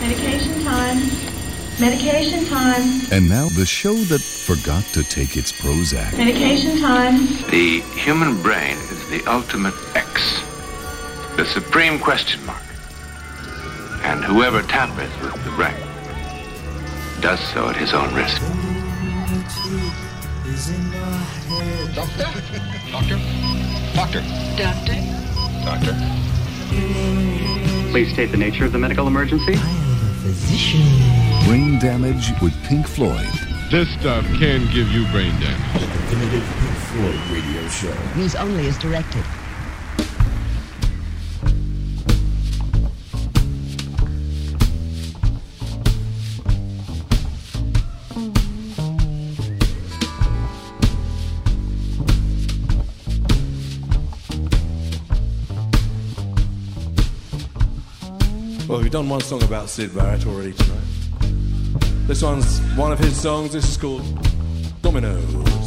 Medication time. Medication time. And now the show that forgot to take its Prozac. Medication time. The human brain is the ultimate X, the supreme question mark. And whoever tampers with the brain does so at his own risk. Doctor? Doctor? Doctor? Doctor. Doctor? Please state the nature of the medical emergency. Brain damage with Pink Floyd. This stuff can give you brain damage. The definitive Pink Floyd radio show. Use only as directed. Done one song about Syd Barrett already tonight. This one's one of his songs. This is called Dominoes.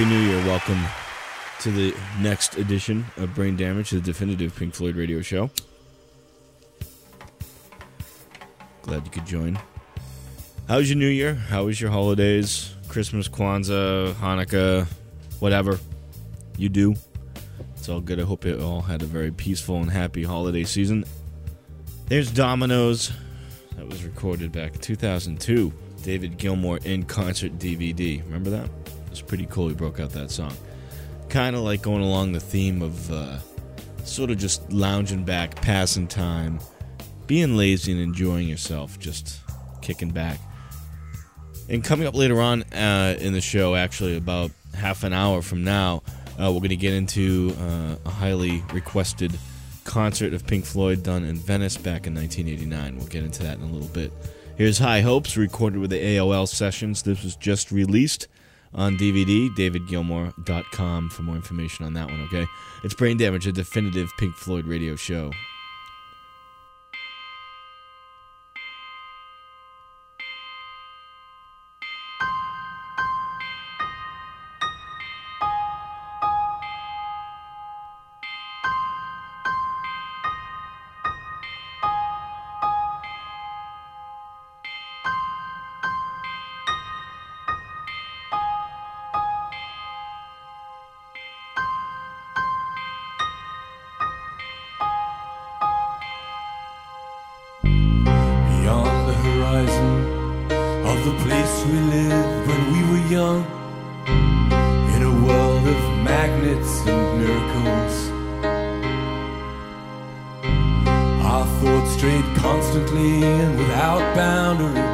Happy New Year. Welcome to the next edition of Brain Damage, the definitive Pink Floyd radio show. Glad you could join. How was your New Year? How was your holidays? Christmas, Kwanzaa, Hanukkah, whatever you do. It's all good. I hope you all had a very peaceful and happy holiday season. There's Dominoes. That was recorded back in 2002. David Gilmour in concert DVD. Remember that? Was pretty cool. He broke out that song. Kind of like going along the theme of uh, sort of just lounging back, passing time, being lazy and enjoying yourself, just kicking back. And coming up later on uh, in the show, actually, about half an hour from now, uh, we're going to get into uh, a highly requested concert of Pink Floyd done in Venice back in 1989. We'll get into that in a little bit. Here's High Hopes, recorded with the AOL sessions. This was just released on DVD, davidgilmour.com for more information on that one, okay? It's Brain Damage, a definitive Pink Floyd radio show. When we were young, in a world of magnets and miracles. Our thoughts strayed constantly and without boundary.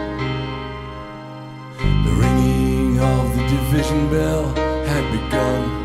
The ringing of the division bell had begun.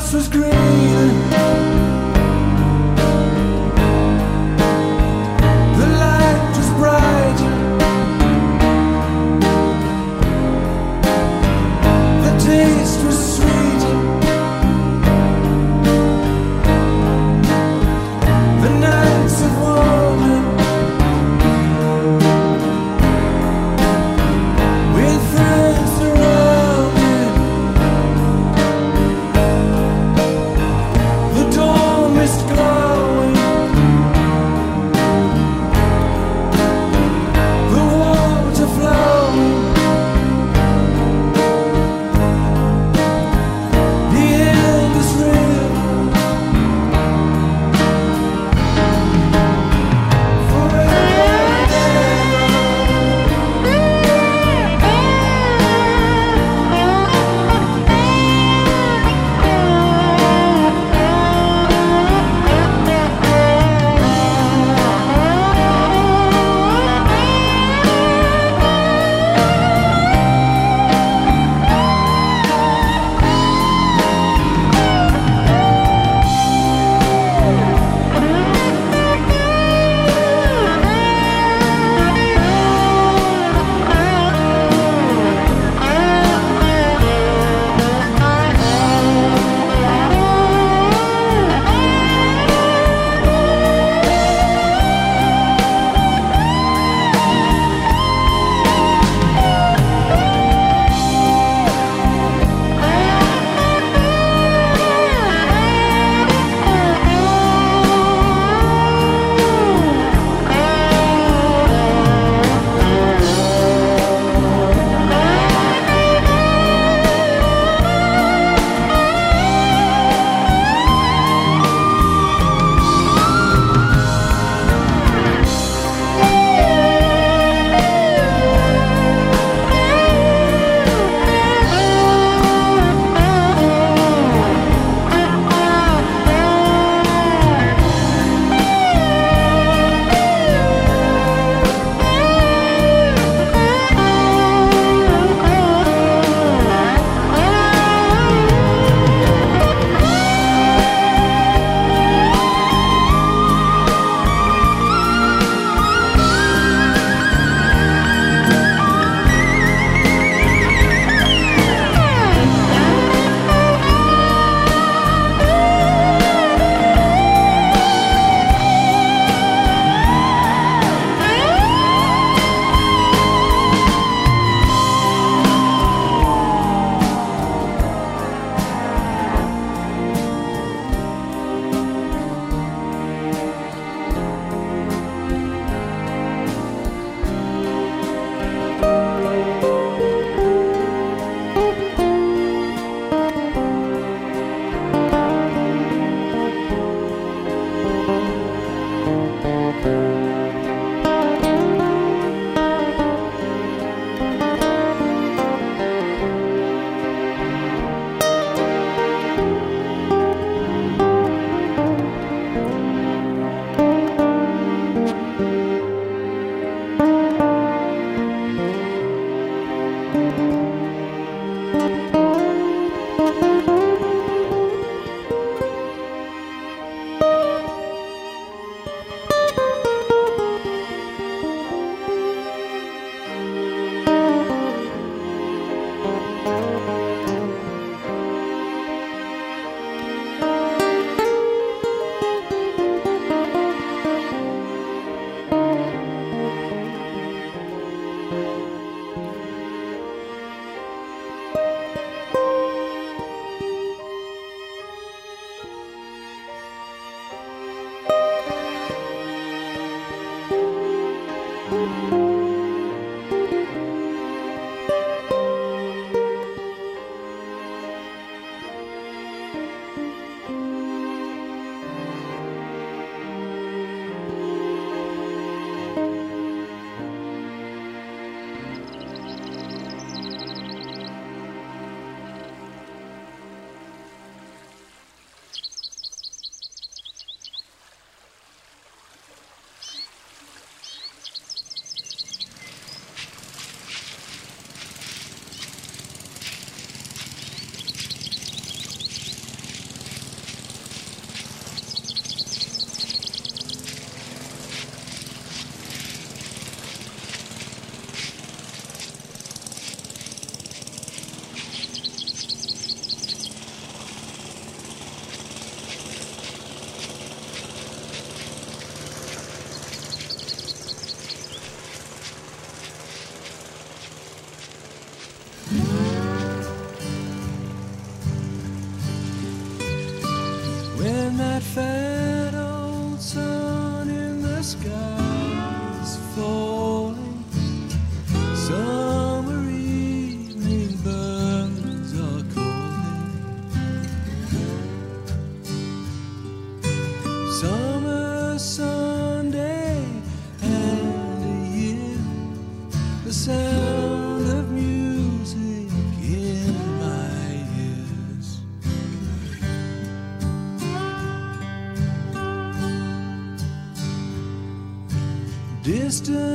Grass was green. Distant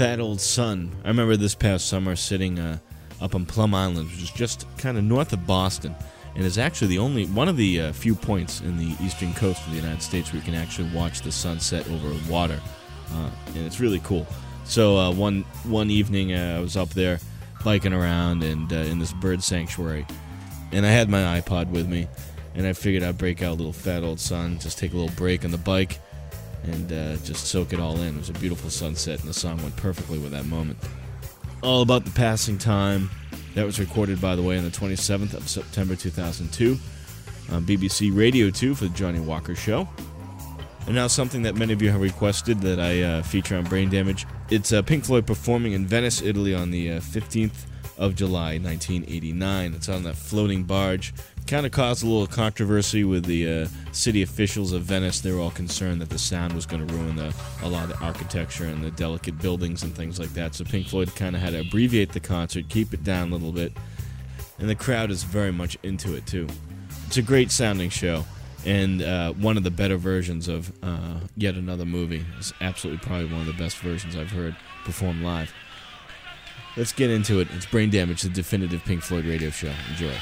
Fat Old Sun. I remember this past summer sitting uh, up on Plum Island, which is just kind of north of Boston, and is actually the only one of the uh, few points in the eastern coast of the United States where you can actually watch the sunset over water, uh, and it's really cool. So uh, one one evening uh, I was up there biking around and uh, in this bird sanctuary, and I had my iPod with me, and I figured I'd break out a little Fat Old Sun, just take a little break on the bike and uh, just soak it all in. It was a beautiful sunset, and the song went perfectly with that moment. All about the passing time. That was recorded, by the way, on the 27th of September 2002 on BBC Radio 2 for the Johnnie Walker Show. And now something that many of you have requested that I uh, feature on Brain Damage. It's uh, Pink Floyd performing in Venice, Italy on the uh, 15th of July, 1989. It's on that floating barge. Kind of caused a little controversy with the uh, city officials of Venice. They were all concerned that the sound was going to ruin the, a lot of the architecture and the delicate buildings and things like that. So Pink Floyd kind of had to abbreviate the concert, keep it down a little bit. And the crowd is very much into it, too. It's a great sounding show and uh, one of the better versions of uh, yet another movie. It's absolutely probably one of the best versions I've heard performed live. Let's get into it. It's Brain Damage, the definitive Pink Floyd radio show. Enjoy.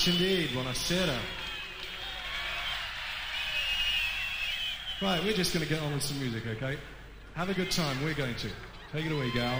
much indeed. Buonasera. Right, we're just going to get on with some music, okay? Have a good time. We're going to. Take it away, gal.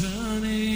Turning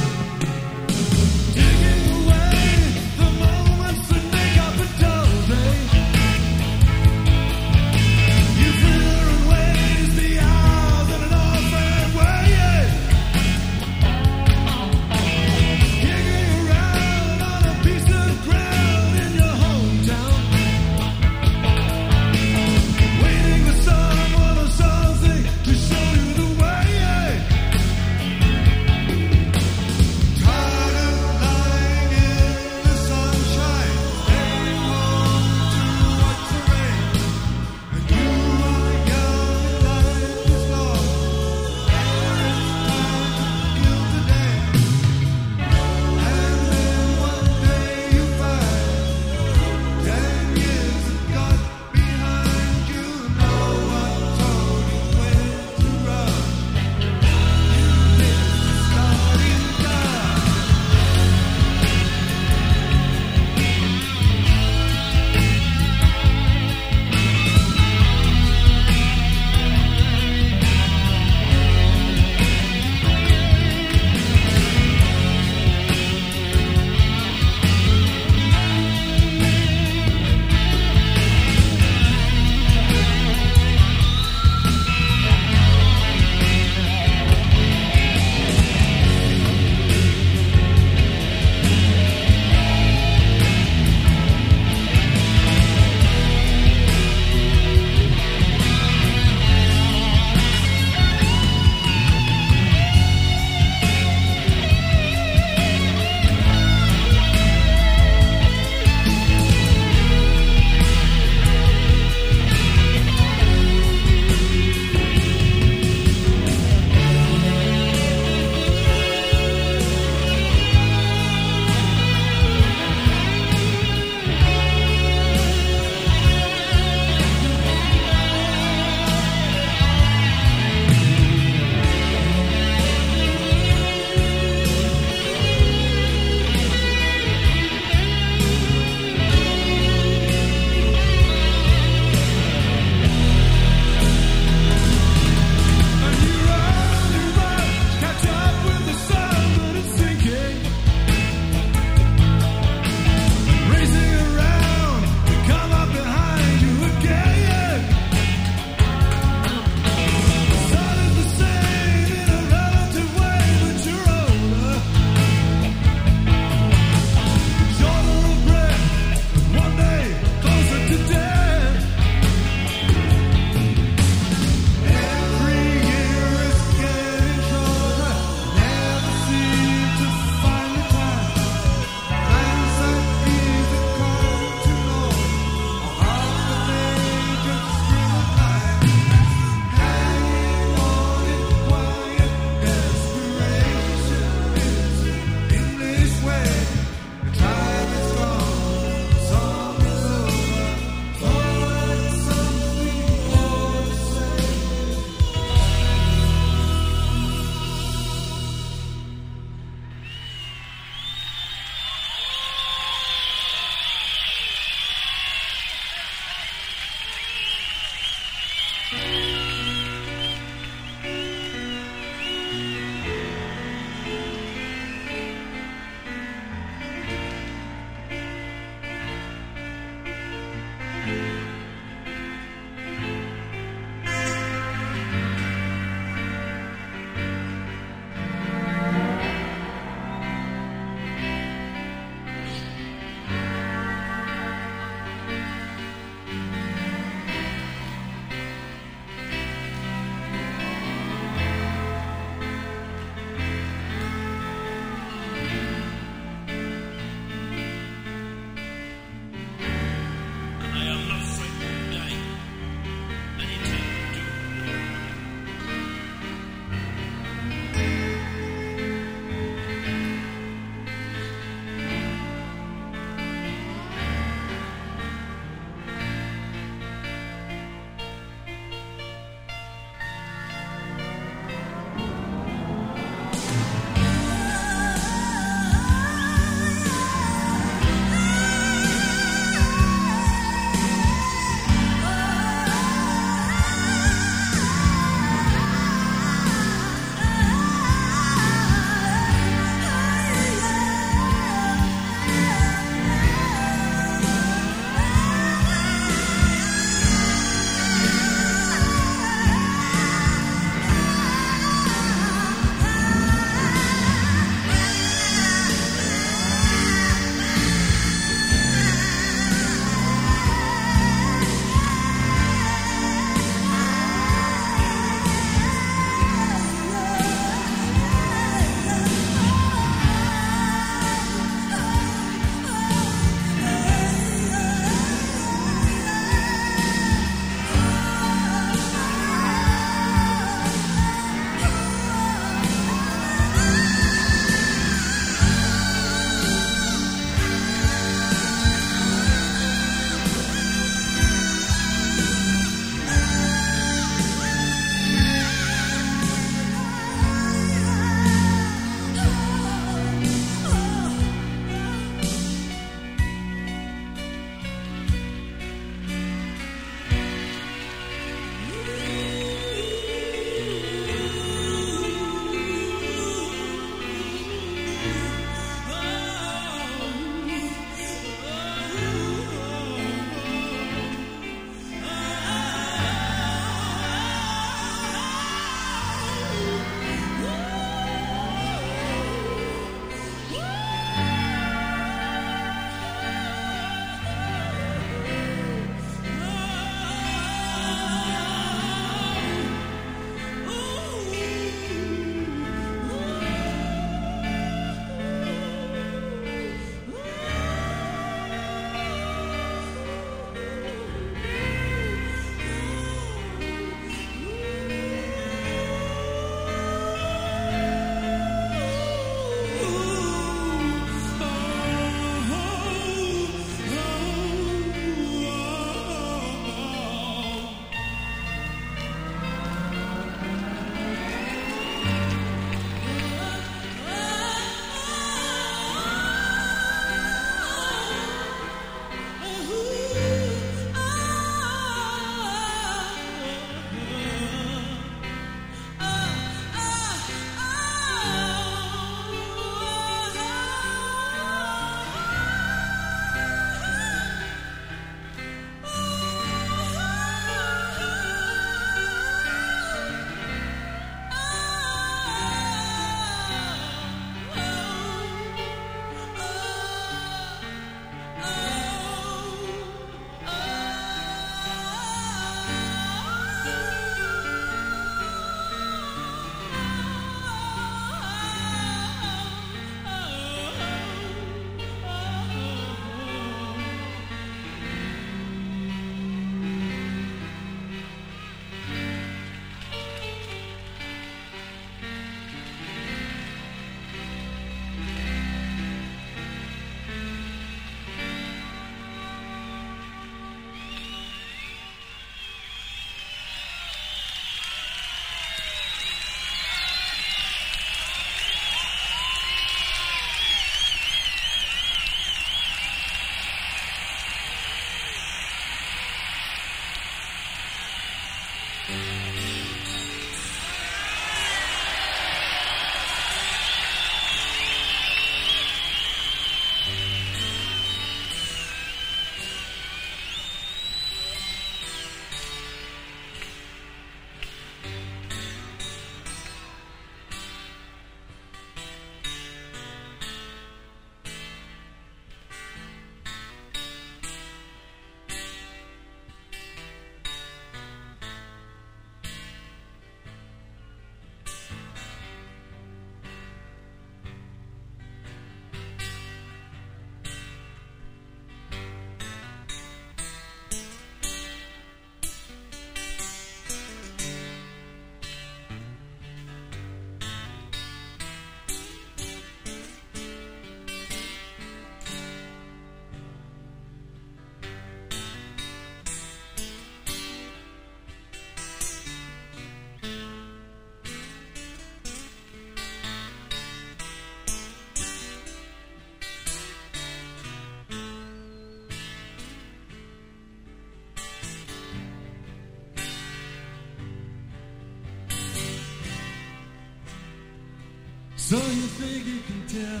So you think you can tell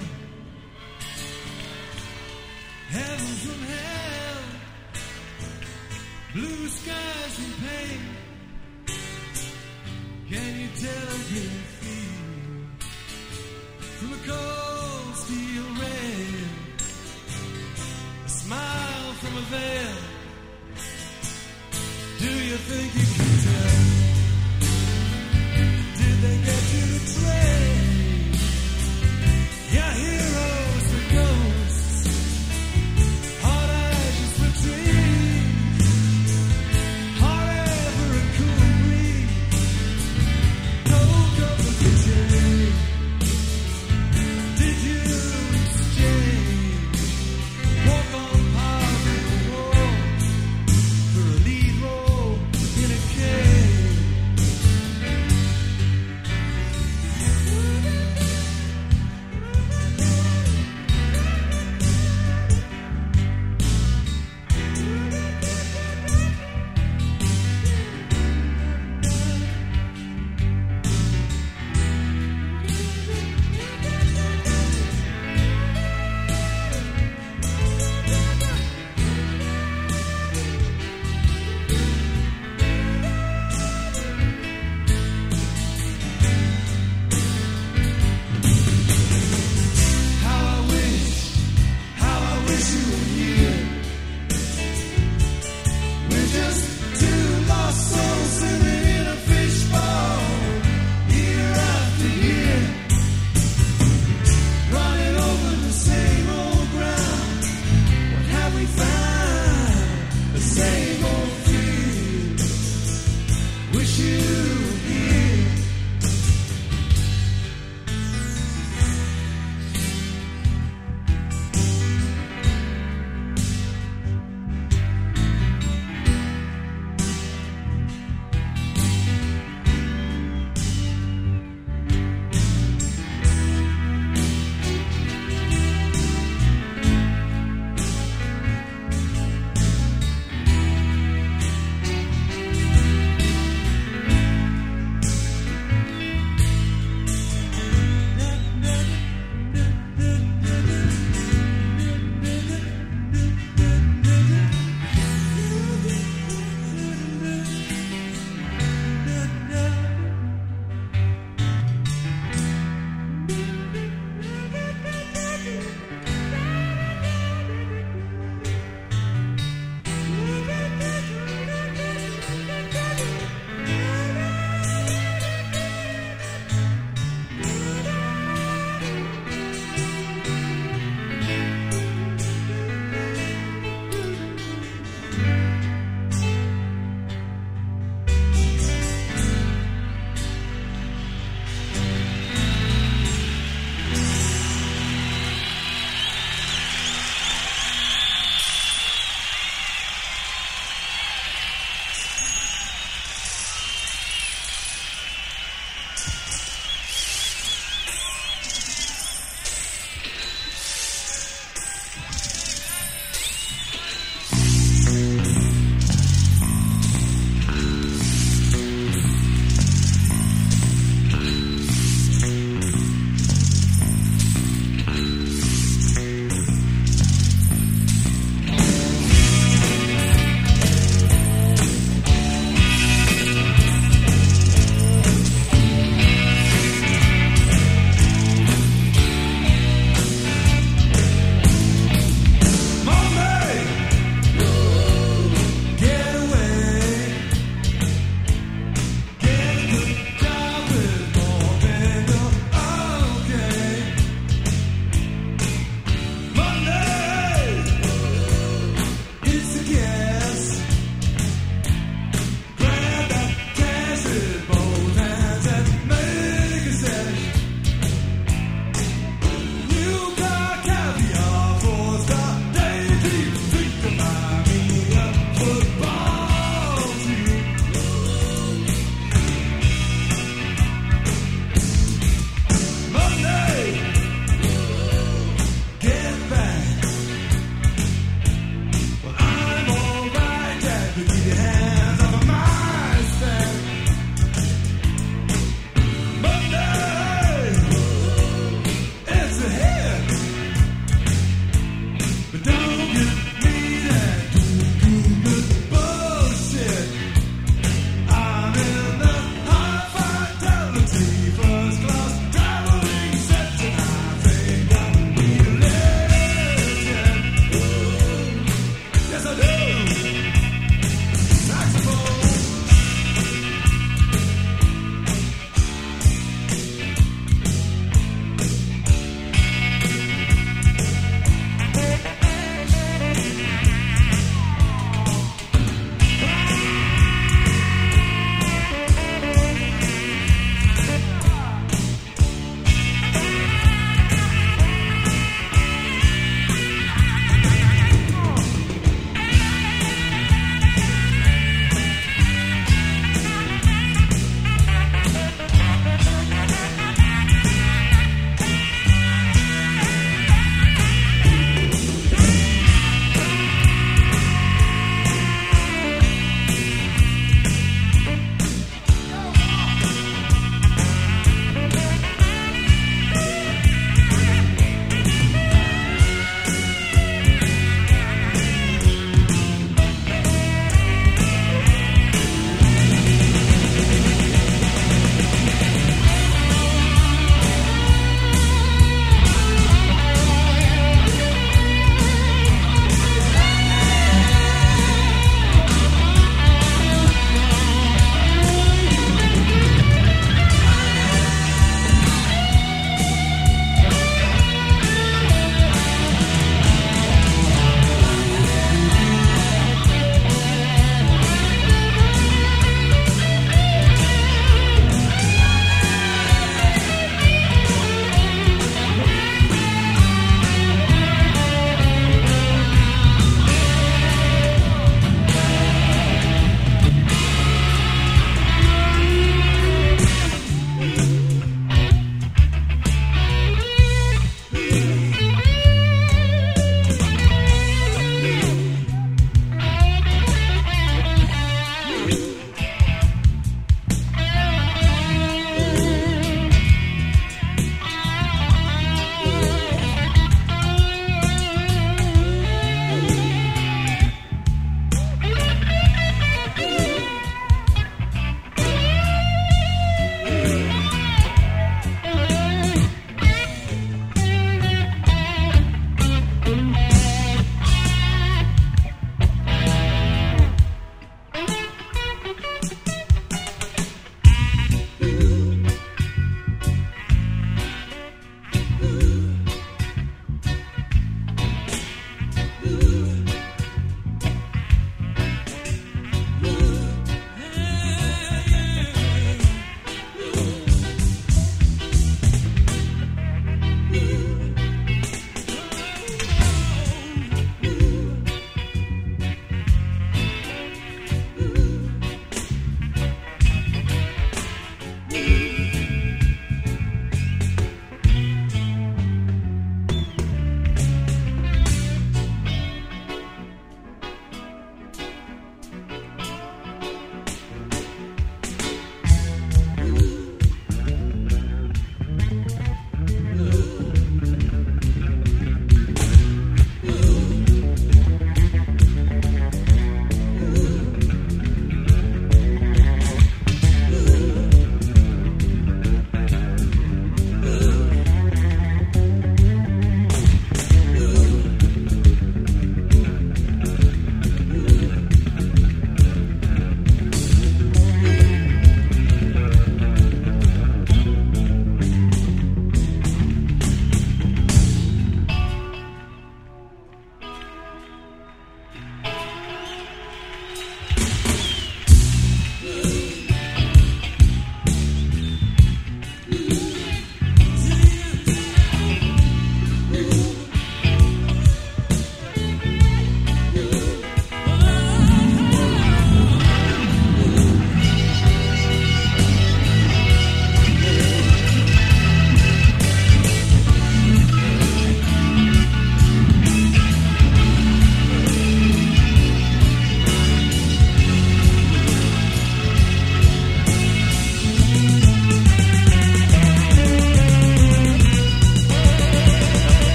heaven from hell, blue skies and pain. Can you tell a green field from a cold steel rail? A smile from a veil. Do you think you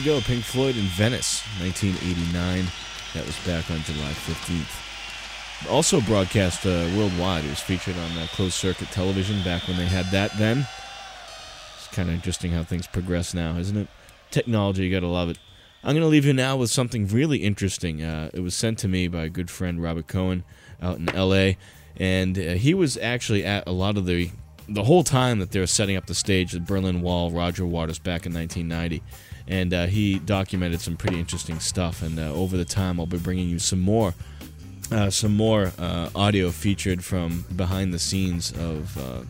go, Pink Floyd in Venice, 1989. That was back on July 15th. Also broadcast uh, worldwide. It was featured on uh, closed circuit television back when they had that then. It's kind of interesting how things progress now, isn't it? Technology, you gotta love it. I'm gonna leave you now with something really interesting. Uh, it was sent to me by a good friend Robert Cohen out in L.A. and uh, he was actually at a lot of the the whole time that they were setting up the stage, the Berlin Wall, Roger Waters back in 1990 and uh, he documented some pretty interesting stuff. And uh, over the time, I'll be bringing you some more, uh, some more uh, audio featured from behind the scenes of uh,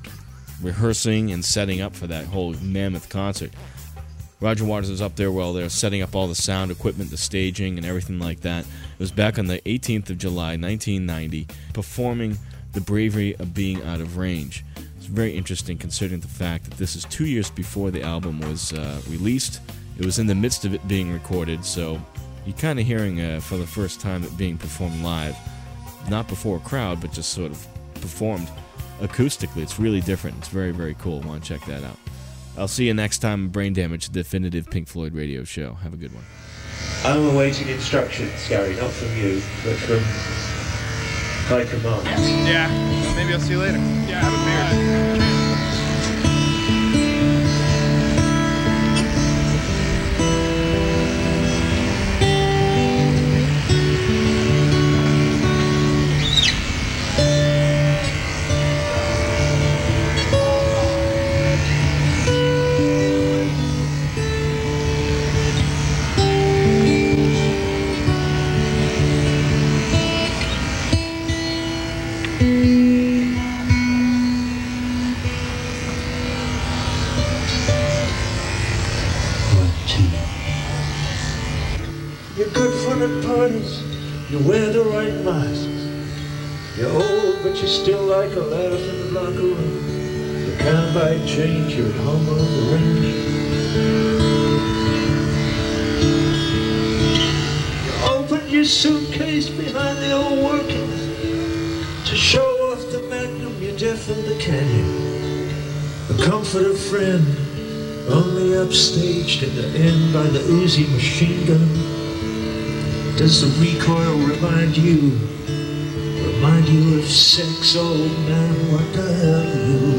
rehearsing and setting up for that whole mammoth concert. Roger Waters was up there while they were setting up all the sound equipment, the staging, and everything like that. It was back on the 18th of July, 1990, performing "The Bravery of Being Out of Range." It's very interesting considering the fact that this is two years before the album was uh, released it was in the midst of it being recorded, so you're kind of hearing uh, for the first time it being performed live. Not before a crowd, but just sort of performed acoustically. It's really different. It's very, very cool. Want to check that out. I'll see you next time Brain Damage, the definitive Pink Floyd radio show. Have a good one. I'm awaiting instructions, Gary, not from you, but from high command. Yeah, maybe I'll see you later. Yeah, have a beer. A laugh in the locker room. You can't buy change, you're at home on the range. You open your suitcase behind the old workings to show off the magnum you deaf in the canyon. A comforter friend, only upstaged in the end by the Uzi machine gun. Does the recoil remind you, you of sex, old man? What the hell are you